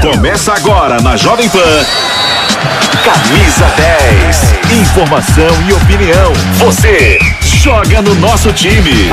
Começa agora na Jovem Pan. Camisa 10. Informação e opinião. Você joga no nosso time.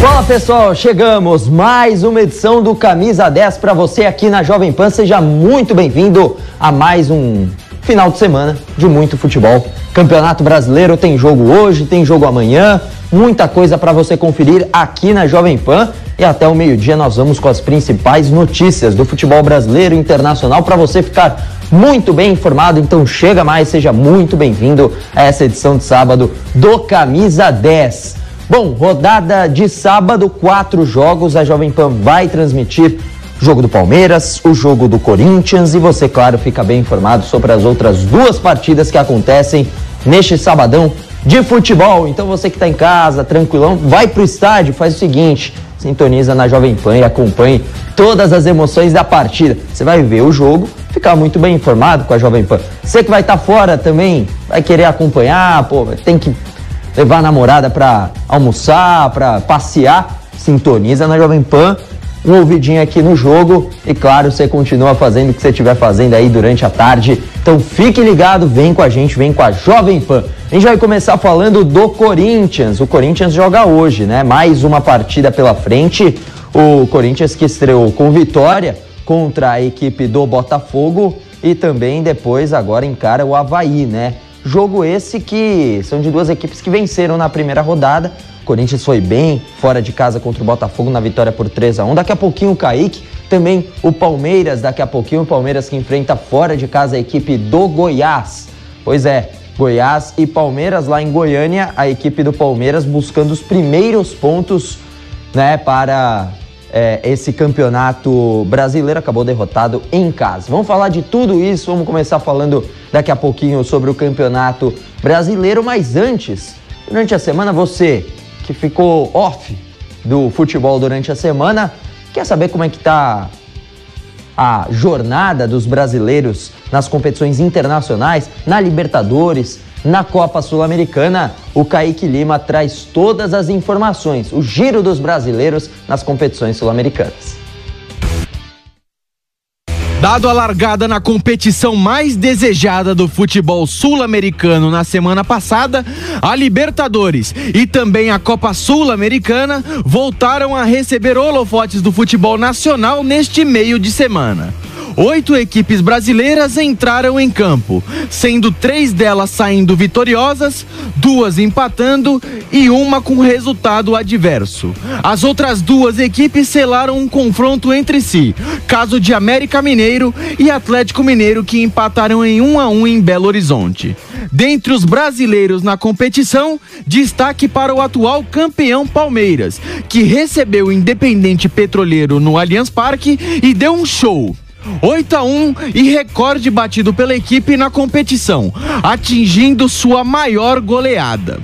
Fala pessoal, chegamos mais uma edição do Camisa 10 para você aqui na Jovem Pan. Seja muito bem-vindo a mais um final de semana de muito futebol. Campeonato Brasileiro tem jogo hoje, tem jogo amanhã, muita coisa para você conferir aqui na Jovem Pan. E até o meio-dia nós vamos com as principais notícias do futebol brasileiro e internacional para você ficar muito bem informado. Então chega mais, seja muito bem-vindo a essa edição de sábado do Camisa 10. Bom, rodada de sábado, quatro jogos. A Jovem Pan vai transmitir jogo do Palmeiras, o jogo do Corinthians e você, claro, fica bem informado sobre as outras duas partidas que acontecem neste sabadão de futebol. Então você que está em casa, tranquilão, vai pro estádio, faz o seguinte, sintoniza na Jovem Pan e acompanhe todas as emoções da partida. Você vai ver o jogo, ficar muito bem informado com a Jovem Pan. Você que vai estar tá fora também, vai querer acompanhar, pô, tem que levar a namorada para almoçar, para passear, sintoniza na Jovem Pan, um ouvidinho aqui no jogo e claro, você continua fazendo o que você estiver fazendo aí durante a tarde. Então fique ligado, vem com a gente, vem com a Jovem Pan. A gente vai começar falando do Corinthians. O Corinthians joga hoje, né? Mais uma partida pela frente. O Corinthians que estreou com vitória contra a equipe do Botafogo e também depois agora encara o Havaí, né? Jogo esse que são de duas equipes que venceram na primeira rodada. O Corinthians foi bem fora de casa contra o Botafogo na vitória por 3 a 1 Daqui a pouquinho o Kaique, também o Palmeiras, daqui a pouquinho o Palmeiras que enfrenta fora de casa a equipe do Goiás. Pois é, Goiás e Palmeiras lá em Goiânia, a equipe do Palmeiras buscando os primeiros pontos né, para é, esse campeonato brasileiro acabou derrotado em casa. Vamos falar de tudo isso, vamos começar falando daqui a pouquinho sobre o campeonato brasileiro, mas antes, durante a semana, você que ficou off do futebol durante a semana, quer saber como é que tá a jornada dos brasileiros nas competições internacionais, na Libertadores, na Copa Sul-Americana, o Kaique Lima traz todas as informações, o giro dos brasileiros nas competições sul-americanas. Dado a largada na competição mais desejada do futebol sul-americano na semana passada, a Libertadores e também a Copa Sul-Americana voltaram a receber holofotes do futebol nacional neste meio de semana oito equipes brasileiras entraram em campo, sendo três delas saindo vitoriosas, duas empatando e uma com resultado adverso. As outras duas equipes selaram um confronto entre si, caso de América Mineiro e Atlético Mineiro que empataram em 1 a 1 em Belo Horizonte. Dentre os brasileiros na competição, destaque para o atual campeão Palmeiras, que recebeu o Independente Petroleiro no Allianz Parque e deu um show. 8 a 1 e recorde batido pela equipe na competição, atingindo sua maior goleada.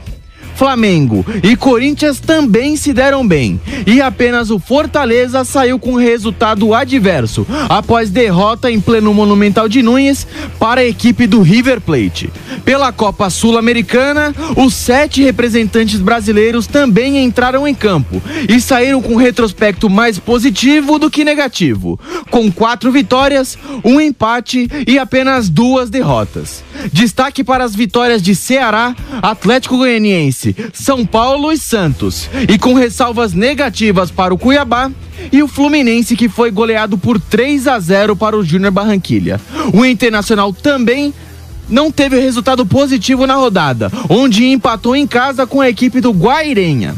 Flamengo e Corinthians também se deram bem. E apenas o Fortaleza saiu com resultado adverso, após derrota em pleno Monumental de Nunes para a equipe do River Plate. Pela Copa Sul-Americana, os sete representantes brasileiros também entraram em campo e saíram com um retrospecto mais positivo do que negativo, com quatro vitórias, um empate e apenas duas derrotas. Destaque para as vitórias de Ceará, Atlético Goianiense são Paulo e Santos. E com ressalvas negativas para o Cuiabá e o Fluminense que foi goleado por 3 a 0 para o Júnior Barranquilha. O Internacional também não teve resultado positivo na rodada, onde empatou em casa com a equipe do Guairenha.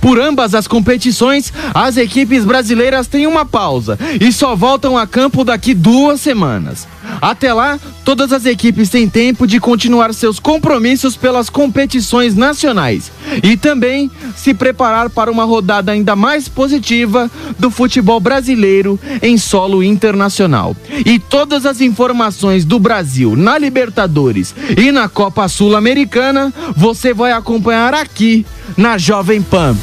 Por ambas as competições, as equipes brasileiras têm uma pausa e só voltam a campo daqui duas semanas. Até lá, todas as equipes têm tempo de continuar seus compromissos pelas competições nacionais e também se preparar para uma rodada ainda mais positiva do futebol brasileiro em solo internacional. E todas as informações do Brasil na Libertadores e na Copa Sul-Americana você vai acompanhar aqui na Jovem Pan.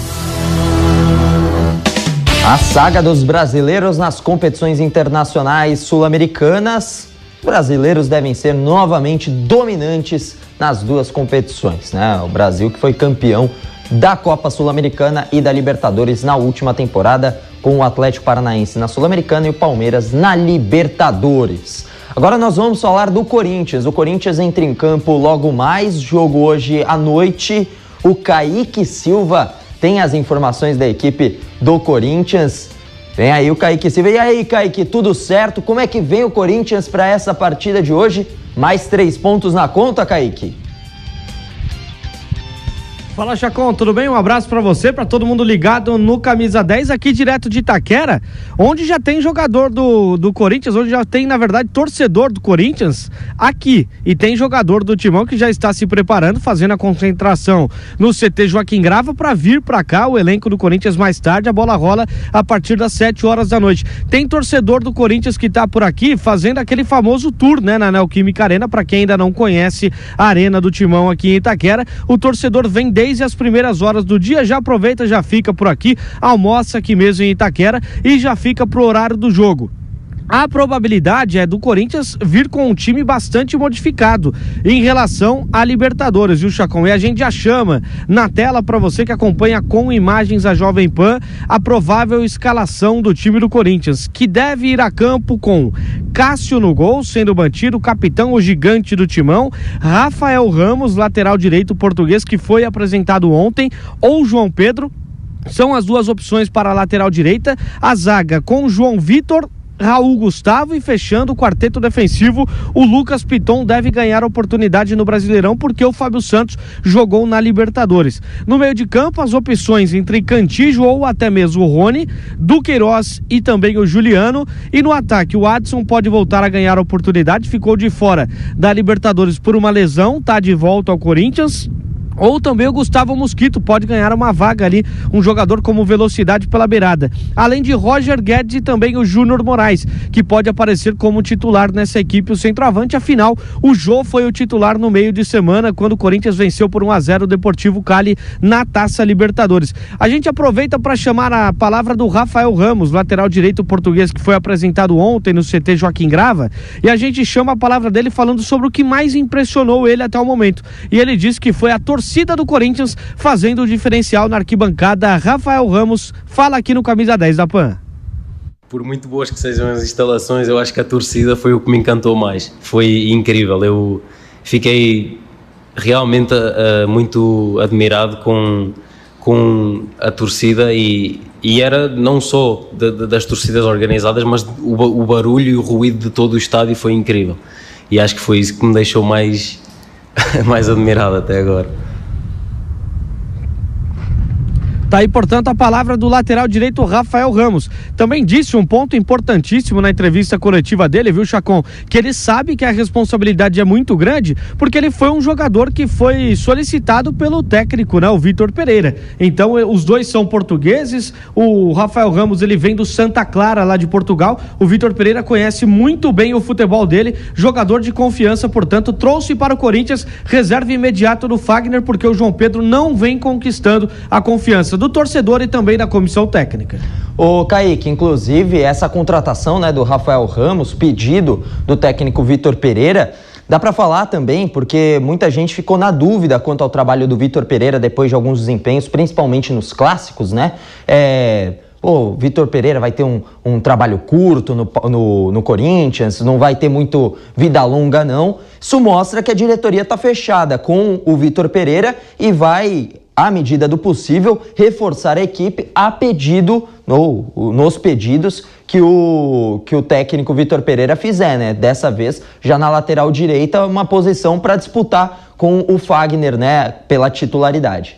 A saga dos brasileiros nas competições internacionais sul-americanas. Brasileiros devem ser novamente dominantes nas duas competições, né? O Brasil que foi campeão da Copa Sul-Americana e da Libertadores na última temporada, com o Atlético Paranaense na Sul-Americana e o Palmeiras na Libertadores. Agora nós vamos falar do Corinthians. O Corinthians entra em campo logo mais, jogo hoje à noite. O Kaique Silva tem as informações da equipe do Corinthians. Vem aí o Kaique Silva. E aí, Kaique, tudo certo? Como é que vem o Corinthians para essa partida de hoje? Mais três pontos na conta, Kaique? Fala Chacon, tudo bem? Um abraço para você, para todo mundo ligado no Camisa 10 aqui direto de Itaquera, onde já tem jogador do, do Corinthians, onde já tem, na verdade, torcedor do Corinthians aqui. E tem jogador do Timão que já está se preparando, fazendo a concentração no CT Joaquim Grava para vir para cá, o elenco do Corinthians mais tarde, a bola rola a partir das 7 horas da noite. Tem torcedor do Corinthians que está por aqui fazendo aquele famoso tour, né, na Neoquímica Arena, para quem ainda não conhece a Arena do Timão aqui em Itaquera. O torcedor vem desde desde as primeiras horas do dia. Já aproveita, já fica por aqui, almoça aqui mesmo em Itaquera e já fica pro horário do jogo. A probabilidade é do Corinthians vir com um time bastante modificado em relação à Libertadores, viu, Chacon? E a gente já chama na tela para você que acompanha com imagens a Jovem Pan a provável escalação do time do Corinthians, que deve ir a campo com Cássio no gol, sendo mantido, capitão, o gigante do timão, Rafael Ramos, lateral direito português, que foi apresentado ontem, ou João Pedro, são as duas opções para a lateral direita. A zaga com João Vitor, Raul Gustavo e fechando o quarteto defensivo, o Lucas Piton deve ganhar oportunidade no Brasileirão porque o Fábio Santos jogou na Libertadores. No meio de campo, as opções entre Cantijo ou até mesmo o Rony, Duqueiroz e também o Juliano. E no ataque, o Adson pode voltar a ganhar oportunidade, ficou de fora da Libertadores por uma lesão, tá de volta ao Corinthians. Ou também o Gustavo Mosquito pode ganhar uma vaga ali, um jogador como velocidade pela beirada. Além de Roger Guedes e também o Júnior Moraes, que pode aparecer como titular nessa equipe, o centroavante. Afinal, o Jô foi o titular no meio de semana, quando o Corinthians venceu por 1 a 0 o Deportivo Cali na Taça Libertadores. A gente aproveita para chamar a palavra do Rafael Ramos, lateral direito português, que foi apresentado ontem no CT Joaquim Grava, e a gente chama a palavra dele falando sobre o que mais impressionou ele até o momento. E ele disse que foi a torcida torcida do Corinthians fazendo o diferencial na arquibancada. Rafael Ramos fala aqui no Camisa 10 da PAN. Por muito boas que sejam as instalações, eu acho que a torcida foi o que me encantou mais. Foi incrível. Eu fiquei realmente uh, muito admirado com, com a torcida e, e era não só de, de, das torcidas organizadas, mas o, o barulho e o ruído de todo o estádio foi incrível. E acho que foi isso que me deixou mais, mais admirado até agora. Tá aí, portanto, a palavra do lateral direito Rafael Ramos. Também disse um ponto importantíssimo na entrevista coletiva dele, viu, Chacon? Que ele sabe que a responsabilidade é muito grande, porque ele foi um jogador que foi solicitado pelo técnico, né, o Vitor Pereira. Então, eh, os dois são portugueses. O Rafael Ramos, ele vem do Santa Clara, lá de Portugal. O Vitor Pereira conhece muito bem o futebol dele, jogador de confiança, portanto, trouxe para o Corinthians reserva imediato do Fagner, porque o João Pedro não vem conquistando a confiança do torcedor e também da comissão técnica. O Kaique, inclusive, essa contratação né, do Rafael Ramos, pedido do técnico Vitor Pereira, Dá para falar também, porque muita gente ficou na dúvida quanto ao trabalho do Vitor Pereira depois de alguns desempenhos, principalmente nos clássicos, né? É, o Vitor Pereira vai ter um, um trabalho curto no, no, no, Corinthians, não vai ter muito vida longa, não. Isso mostra que a diretoria está fechada com o Vitor Pereira e vai à medida do possível, reforçar a equipe a pedido, no, nos pedidos que o, que o técnico Vitor Pereira fizer, né? Dessa vez, já na lateral direita, uma posição para disputar com o Fagner, né? Pela titularidade.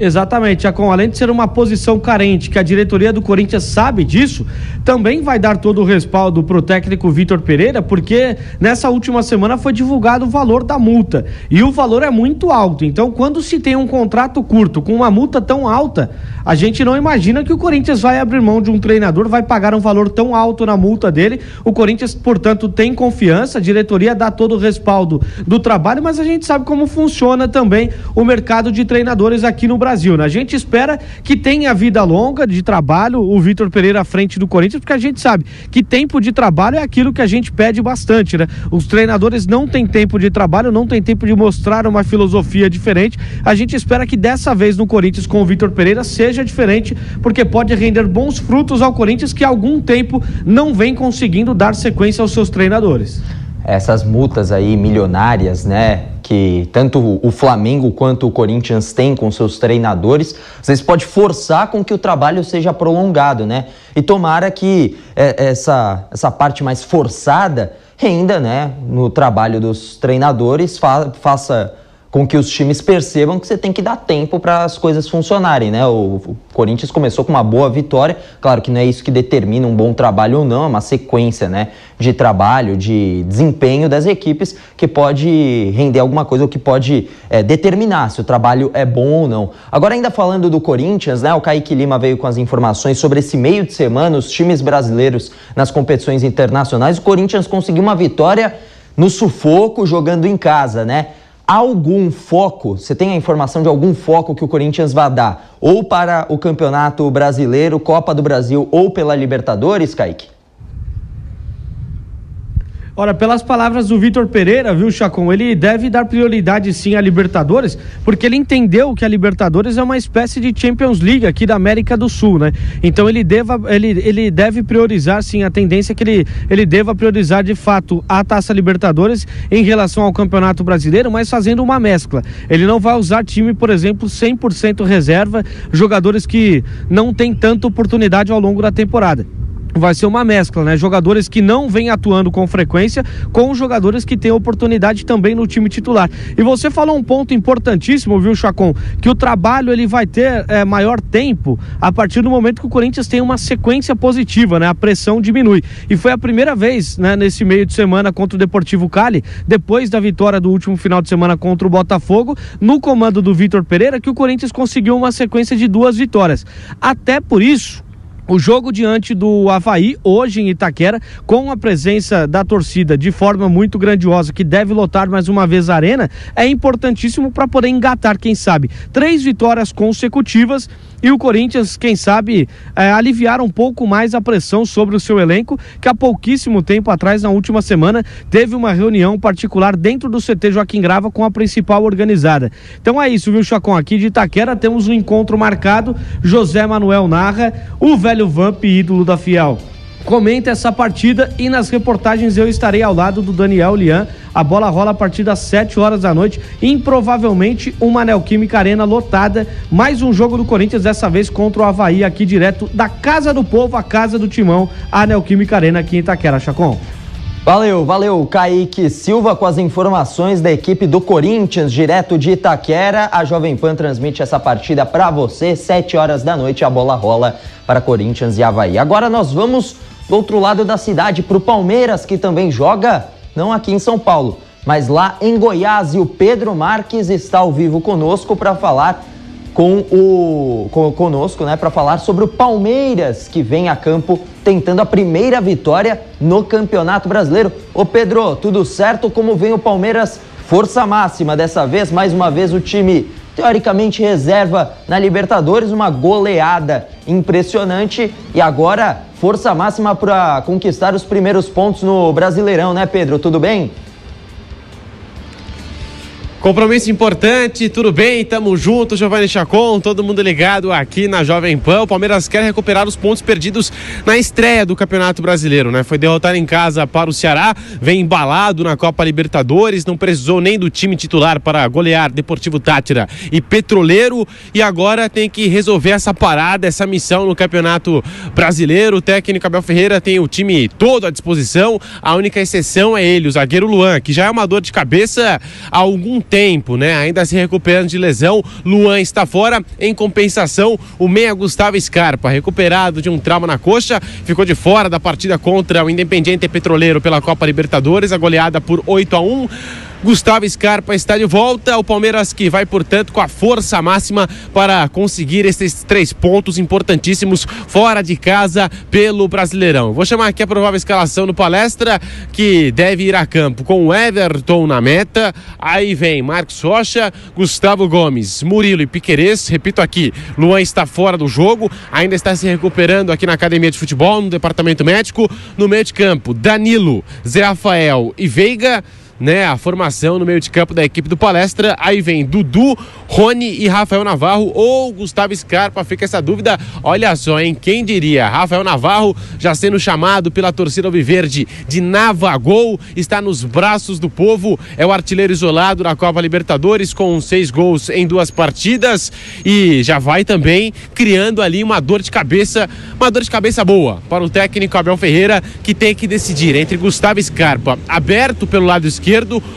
Exatamente, Chacon. Além de ser uma posição carente, que a diretoria do Corinthians sabe disso, também vai dar todo o respaldo para o técnico Vitor Pereira, porque nessa última semana foi divulgado o valor da multa. E o valor é muito alto. Então, quando se tem um contrato curto com uma multa tão alta, a gente não imagina que o Corinthians vai abrir mão de um treinador, vai pagar um valor tão alto na multa dele. O Corinthians, portanto, tem confiança, a diretoria dá todo o respaldo do trabalho, mas a gente sabe como funciona também o mercado de treinadores aqui no Brasil. Brasil. Né? A gente espera que tenha vida longa de trabalho o Vitor Pereira à frente do Corinthians, porque a gente sabe que tempo de trabalho é aquilo que a gente pede bastante, né? Os treinadores não têm tempo de trabalho, não têm tempo de mostrar uma filosofia diferente. A gente espera que dessa vez no Corinthians com o Vitor Pereira seja diferente, porque pode render bons frutos ao Corinthians que há algum tempo não vem conseguindo dar sequência aos seus treinadores essas multas aí milionárias, né? Que tanto o Flamengo quanto o Corinthians têm com seus treinadores, às vezes pode forçar com que o trabalho seja prolongado, né? E tomara que é, essa, essa parte mais forçada renda, né? No trabalho dos treinadores, fa faça com que os times percebam que você tem que dar tempo para as coisas funcionarem, né? O, o, Corinthians começou com uma boa vitória, claro que não é isso que determina um bom trabalho ou não, é uma sequência, né, de trabalho, de desempenho das equipes que pode render alguma coisa ou que pode é, determinar se o trabalho é bom ou não. Agora ainda falando do Corinthians, né, o Kaique Lima veio com as informações sobre esse meio de semana, os times brasileiros nas competições internacionais, o Corinthians conseguiu uma vitória no sufoco jogando em casa, né? Algum foco? Você tem a informação de algum foco que o Corinthians vai dar? Ou para o Campeonato Brasileiro, Copa do Brasil ou pela Libertadores, Kaique? Ora, pelas palavras do Vitor Pereira, viu, Chacon? Ele deve dar prioridade sim à Libertadores, porque ele entendeu que a Libertadores é uma espécie de Champions League aqui da América do Sul, né? Então ele, deva, ele, ele deve priorizar sim, a tendência é que ele, ele deva priorizar de fato a Taça Libertadores em relação ao Campeonato Brasileiro, mas fazendo uma mescla. Ele não vai usar time, por exemplo, 100% reserva, jogadores que não têm tanta oportunidade ao longo da temporada vai ser uma mescla, né? Jogadores que não vêm atuando com frequência com jogadores que têm oportunidade também no time titular. E você falou um ponto importantíssimo, viu, Chacon? Que o trabalho ele vai ter é, maior tempo a partir do momento que o Corinthians tem uma sequência positiva, né? A pressão diminui. E foi a primeira vez, né, nesse meio de semana contra o Deportivo Cali, depois da vitória do último final de semana contra o Botafogo, no comando do Vitor Pereira, que o Corinthians conseguiu uma sequência de duas vitórias. Até por isso, o jogo diante do Havaí, hoje em Itaquera, com a presença da torcida de forma muito grandiosa, que deve lotar mais uma vez a arena, é importantíssimo para poder engatar, quem sabe, três vitórias consecutivas e o Corinthians, quem sabe, é, aliviar um pouco mais a pressão sobre o seu elenco, que há pouquíssimo tempo atrás, na última semana, teve uma reunião particular dentro do CT Joaquim Grava com a principal organizada. Então é isso, viu, Chacon? Aqui de Itaquera temos um encontro marcado. José Manuel narra, o velho Vamp ídolo da Fiel comenta essa partida e nas reportagens eu estarei ao lado do Daniel Lian. A bola rola a partir das 7 horas da noite. Improvavelmente uma Neoquímica Arena lotada. Mais um jogo do Corinthians, dessa vez contra o Havaí, aqui direto da Casa do Povo, a Casa do Timão, a Neoquímica Arena aqui em Itaquera. Chacon. Valeu, valeu, Kaique Silva com as informações da equipe do Corinthians, direto de Itaquera. A Jovem Pan transmite essa partida para você, 7 horas da noite, a bola rola para Corinthians e Havaí. Agora nós vamos do outro lado da cidade, para o Palmeiras, que também joga, não aqui em São Paulo, mas lá em Goiás. E o Pedro Marques está ao vivo conosco para falar com o com, conosco, né, para falar sobre o Palmeiras que vem a campo tentando a primeira vitória no Campeonato Brasileiro. Ô Pedro, tudo certo? Como vem o Palmeiras? Força máxima dessa vez, mais uma vez o time teoricamente reserva na Libertadores, uma goleada impressionante e agora força máxima para conquistar os primeiros pontos no Brasileirão, né, Pedro? Tudo bem? Compromisso importante, tudo bem? Tamo junto, Giovanni Chacon, todo mundo ligado aqui na Jovem Pan. O Palmeiras quer recuperar os pontos perdidos na estreia do Campeonato Brasileiro, né? Foi derrotado em casa para o Ceará, vem embalado na Copa Libertadores, não precisou nem do time titular para golear Deportivo Tátira e Petroleiro e agora tem que resolver essa parada, essa missão no Campeonato Brasileiro. O técnico Abel Ferreira tem o time todo à disposição, a única exceção é ele, o zagueiro Luan, que já é uma dor de cabeça há algum tempo, né? Ainda se recuperando de lesão. Luan está fora. Em compensação, o meia Gustavo Scarpa, recuperado de um trauma na coxa, ficou de fora da partida contra o Independiente Petroleiro pela Copa Libertadores, a goleada por 8 a 1. Gustavo Scarpa está de volta. O Palmeiras que vai, portanto, com a força máxima para conseguir esses três pontos importantíssimos fora de casa pelo Brasileirão. Vou chamar aqui a provável escalação no palestra que deve ir a campo com o Everton na meta. Aí vem Marcos Rocha, Gustavo Gomes, Murilo e Piquerez. Repito aqui, Luan está fora do jogo, ainda está se recuperando aqui na academia de futebol, no departamento médico. No meio de campo, Danilo, Zé Rafael e Veiga né, a formação no meio de campo da equipe do Palestra. Aí vem Dudu, Rony e Rafael Navarro ou Gustavo Scarpa. Fica essa dúvida. Olha só, hein? Quem diria? Rafael Navarro já sendo chamado pela torcida Alviverde de Navagol, está nos braços do povo. É o artilheiro isolado na Copa Libertadores com seis gols em duas partidas e já vai também criando ali uma dor de cabeça, uma dor de cabeça boa para o técnico Abel Ferreira que tem que decidir entre Gustavo Scarpa aberto pelo lado esquerdo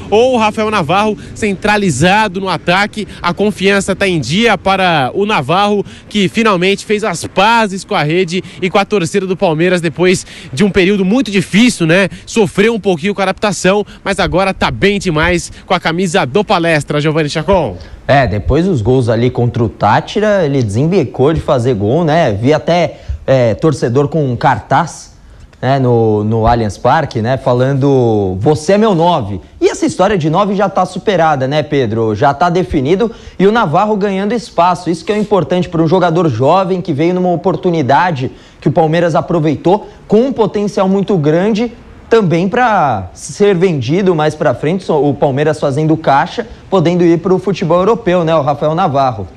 ou Rafael Navarro centralizado no ataque. A confiança está em dia para o Navarro, que finalmente fez as pazes com a rede e com a torcida do Palmeiras depois de um período muito difícil, né? Sofreu um pouquinho com a adaptação, mas agora tá bem demais com a camisa do Palestra, Giovanni Chacon. É, depois dos gols ali contra o Tátira, ele desembecou de fazer gol, né? Vi até é, torcedor com um cartaz né, no, no Allianz Parque, né, falando você é meu nove. E essa história de nove já está superada, né, Pedro? Já está definido e o Navarro ganhando espaço. Isso que é importante para um jogador jovem que veio numa oportunidade que o Palmeiras aproveitou com um potencial muito grande também para ser vendido mais para frente, o Palmeiras fazendo caixa, podendo ir para o futebol europeu, né, o Rafael Navarro.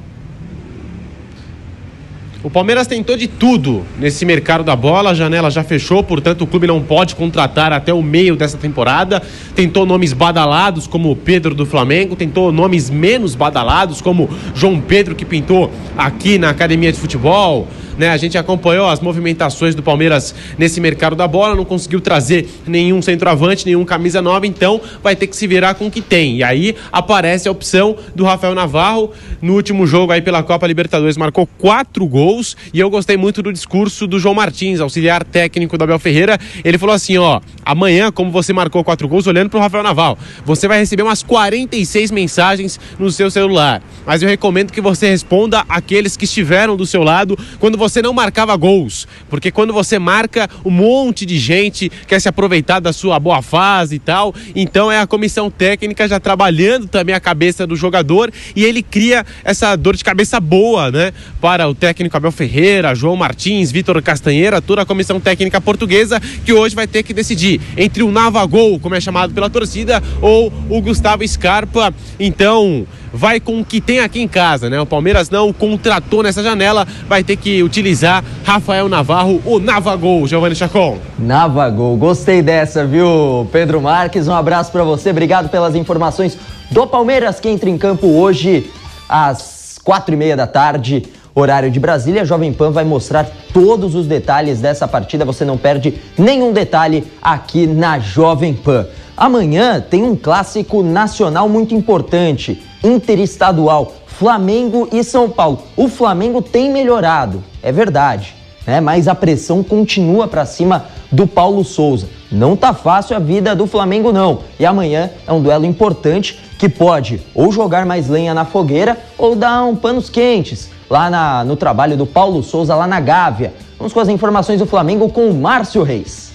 O Palmeiras tentou de tudo nesse mercado da bola, a janela já fechou, portanto o clube não pode contratar até o meio dessa temporada. Tentou nomes badalados como o Pedro do Flamengo, tentou nomes menos badalados como João Pedro que pintou aqui na academia de futebol né? A gente acompanhou as movimentações do Palmeiras nesse mercado da bola, não conseguiu trazer nenhum centroavante, nenhum camisa nova, então vai ter que se virar com o que tem. E aí aparece a opção do Rafael Navarro no último jogo aí pela Copa Libertadores, marcou quatro gols e eu gostei muito do discurso do João Martins, auxiliar técnico do Abel Ferreira. Ele falou assim: ó, amanhã, como você marcou quatro gols, olhando pro Rafael Navarro, você vai receber umas 46 mensagens no seu celular. Mas eu recomendo que você responda aqueles que estiveram do seu lado quando você não marcava gols. Porque quando você marca, um monte de gente quer se aproveitar da sua boa fase e tal. Então é a comissão técnica já trabalhando também a cabeça do jogador e ele cria essa dor de cabeça boa, né? Para o técnico Abel Ferreira, João Martins, Vitor Castanheira, toda a comissão técnica portuguesa, que hoje vai ter que decidir entre o Navagol, como é chamado pela torcida, ou o Gustavo Scarpa. Então vai com o que tem aqui em casa, né? O Palmeiras não contratou nessa janela, vai ter que utilizar Rafael Navarro, o Navagol, Giovanni Chacon. Navagol, gostei dessa, viu, Pedro Marques? Um abraço para você, obrigado pelas informações do Palmeiras que entra em campo hoje às quatro e meia da tarde. Horário de Brasília, a Jovem Pan vai mostrar todos os detalhes dessa partida. Você não perde nenhum detalhe aqui na Jovem Pan. Amanhã tem um clássico nacional muito importante interestadual, Flamengo e São Paulo. O Flamengo tem melhorado, é verdade, né? Mas a pressão continua para cima do Paulo Souza. Não tá fácil a vida do Flamengo não. E amanhã é um duelo importante que pode ou jogar mais lenha na fogueira ou dar um panos quentes lá na, no trabalho do Paulo Souza lá na Gávea. Vamos com as informações do Flamengo com o Márcio Reis.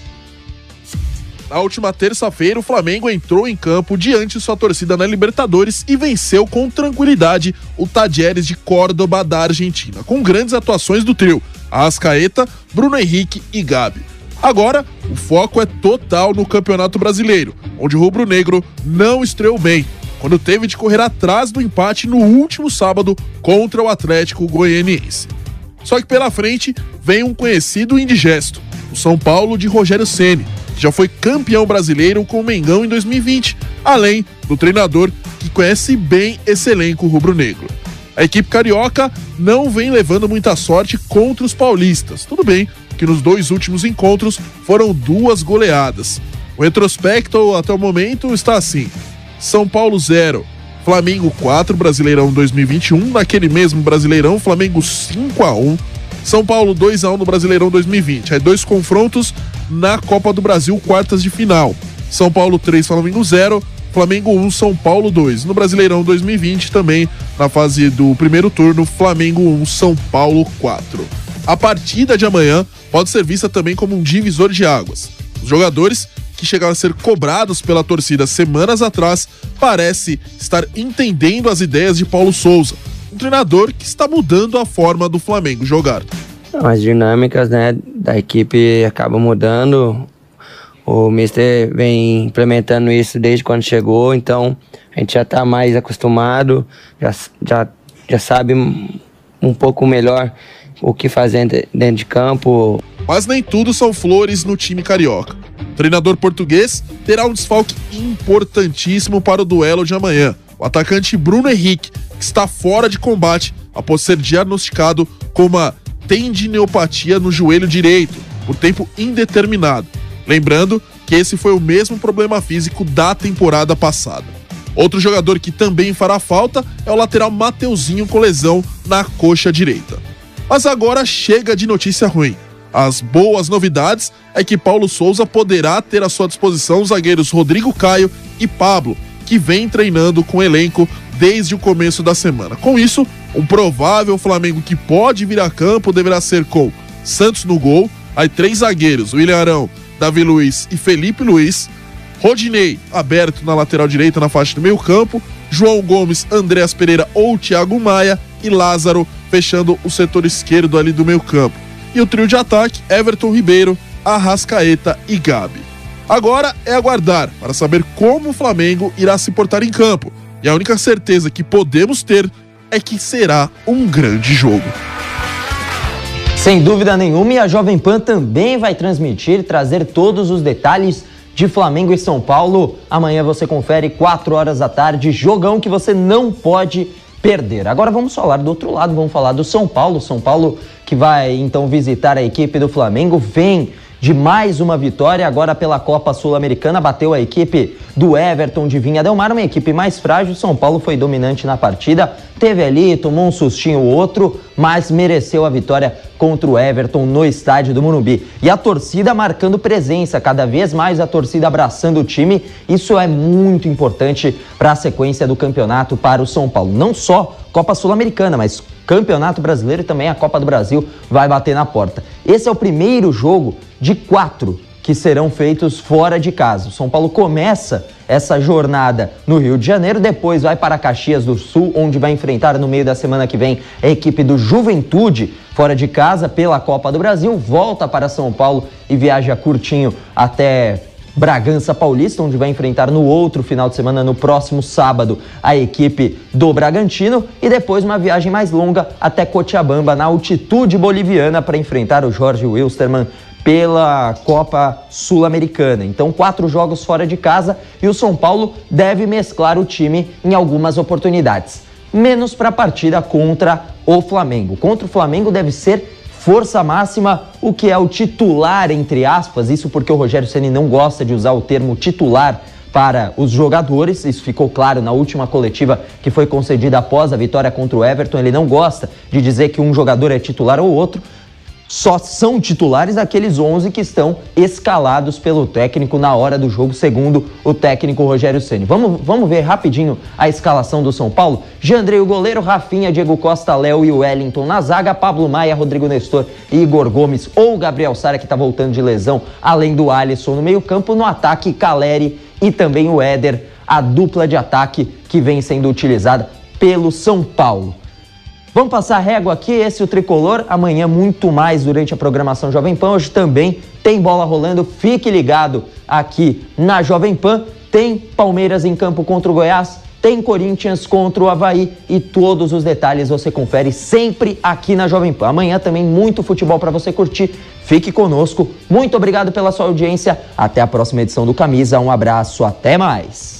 Na última terça-feira, o Flamengo entrou em campo diante de sua torcida na Libertadores e venceu com tranquilidade o Tadieres de Córdoba da Argentina, com grandes atuações do trio: Ascaeta, Bruno Henrique e Gabi. Agora, o foco é total no Campeonato Brasileiro, onde o Rubro Negro não estreou bem, quando teve de correr atrás do empate no último sábado contra o Atlético Goianiense. Só que pela frente vem um conhecido indigesto, o São Paulo de Rogério Ceni, já foi campeão brasileiro com o Mengão em 2020, além do treinador que conhece bem esse elenco rubro-negro. A equipe carioca não vem levando muita sorte contra os paulistas. Tudo bem que nos dois últimos encontros foram duas goleadas. O retrospecto até o momento está assim: São Paulo 0, Flamengo 4, Brasileirão 2021. Naquele mesmo Brasileirão, Flamengo 5 a 1 São Paulo 2 a 1 no Brasileirão 2020. Aí dois confrontos na Copa do Brasil, quartas de final. São Paulo 3, Flamengo 0. Flamengo 1, São Paulo 2. No Brasileirão 2020 também, na fase do primeiro turno, Flamengo 1, São Paulo 4. A partida de amanhã pode ser vista também como um divisor de águas. Os jogadores que chegaram a ser cobrados pela torcida semanas atrás parece estar entendendo as ideias de Paulo Souza, um treinador que está mudando a forma do Flamengo jogar. As dinâmicas né, da equipe acabam mudando. O Mister vem implementando isso desde quando chegou, então a gente já está mais acostumado, já, já, já sabe um pouco melhor o que fazer dentro de campo. Mas nem tudo são flores no time carioca. O treinador português terá um desfalque importantíssimo para o duelo de amanhã. O atacante Bruno Henrique, que está fora de combate após ser diagnosticado com uma tendinopatia no joelho direito por tempo indeterminado. Lembrando que esse foi o mesmo problema físico da temporada passada. Outro jogador que também fará falta é o lateral Mateuzinho com lesão na coxa direita. Mas agora chega de notícia ruim. As boas novidades é que Paulo Souza poderá ter à sua disposição os zagueiros Rodrigo Caio e Pablo, que vem treinando com o elenco desde o começo da semana. Com isso, um provável Flamengo que pode vir a campo deverá ser com Santos no gol, aí três zagueiros, William Arão, Davi Luiz e Felipe Luiz, Rodinei aberto na lateral direita na faixa do meio campo, João Gomes, Andréas Pereira ou Thiago Maia e Lázaro fechando o setor esquerdo ali do meio campo. E o trio de ataque, Everton Ribeiro, Arrascaeta e Gabi. Agora é aguardar para saber como o Flamengo irá se portar em campo. E a única certeza que podemos ter é que será um grande jogo. Sem dúvida nenhuma, e a Jovem Pan também vai transmitir, trazer todos os detalhes de Flamengo e São Paulo. Amanhã você confere 4 horas da tarde, jogão que você não pode perder. Agora vamos falar do outro lado, vamos falar do São Paulo. São Paulo que vai então visitar a equipe do Flamengo, vem de mais uma vitória, agora pela Copa Sul-Americana, bateu a equipe do Everton de Vinha Del Mar, uma equipe mais frágil. São Paulo foi dominante na partida, teve ali, tomou um sustinho ou outro, mas mereceu a vitória contra o Everton no estádio do Morumbi. E a torcida marcando presença, cada vez mais a torcida abraçando o time. Isso é muito importante para a sequência do campeonato para o São Paulo. Não só Copa Sul-Americana, mas Campeonato Brasileiro e também a Copa do Brasil vai bater na porta. Esse é o primeiro jogo de quatro que serão feitos fora de casa. São Paulo começa essa jornada no Rio de Janeiro, depois vai para Caxias do Sul, onde vai enfrentar no meio da semana que vem a equipe do Juventude fora de casa pela Copa do Brasil, volta para São Paulo e viaja curtinho até Bragança Paulista, onde vai enfrentar no outro final de semana, no próximo sábado, a equipe do Bragantino e depois uma viagem mais longa até Cochabamba, na altitude boliviana, para enfrentar o Jorge Wilstermann pela Copa Sul-Americana. Então, quatro jogos fora de casa e o São Paulo deve mesclar o time em algumas oportunidades. Menos para a partida contra o Flamengo. Contra o Flamengo deve ser força máxima, o que é o titular, entre aspas, isso porque o Rogério Ceni não gosta de usar o termo titular para os jogadores, isso ficou claro na última coletiva que foi concedida após a vitória contra o Everton. Ele não gosta de dizer que um jogador é titular ou outro, só são titulares aqueles 11 que estão escalados pelo técnico na hora do jogo, segundo o técnico Rogério Ceni. Vamos, vamos ver rapidinho a escalação do São Paulo? Jandrei, o goleiro, Rafinha, Diego Costa, Léo e Wellington na zaga, Pablo Maia, Rodrigo Nestor e Igor Gomes ou Gabriel Sara, que está voltando de lesão, além do Alisson no meio-campo, no ataque, Caleri e também o Éder, a dupla de ataque que vem sendo utilizada pelo São Paulo. Vamos passar régua aqui, esse é o tricolor. Amanhã, muito mais durante a programação Jovem Pan. Hoje também tem bola rolando. Fique ligado aqui na Jovem Pan. Tem Palmeiras em campo contra o Goiás. Tem Corinthians contra o Havaí e todos os detalhes você confere sempre aqui na Jovem Pan. Amanhã também muito futebol para você curtir. Fique conosco. Muito obrigado pela sua audiência. Até a próxima edição do Camisa. Um abraço, até mais.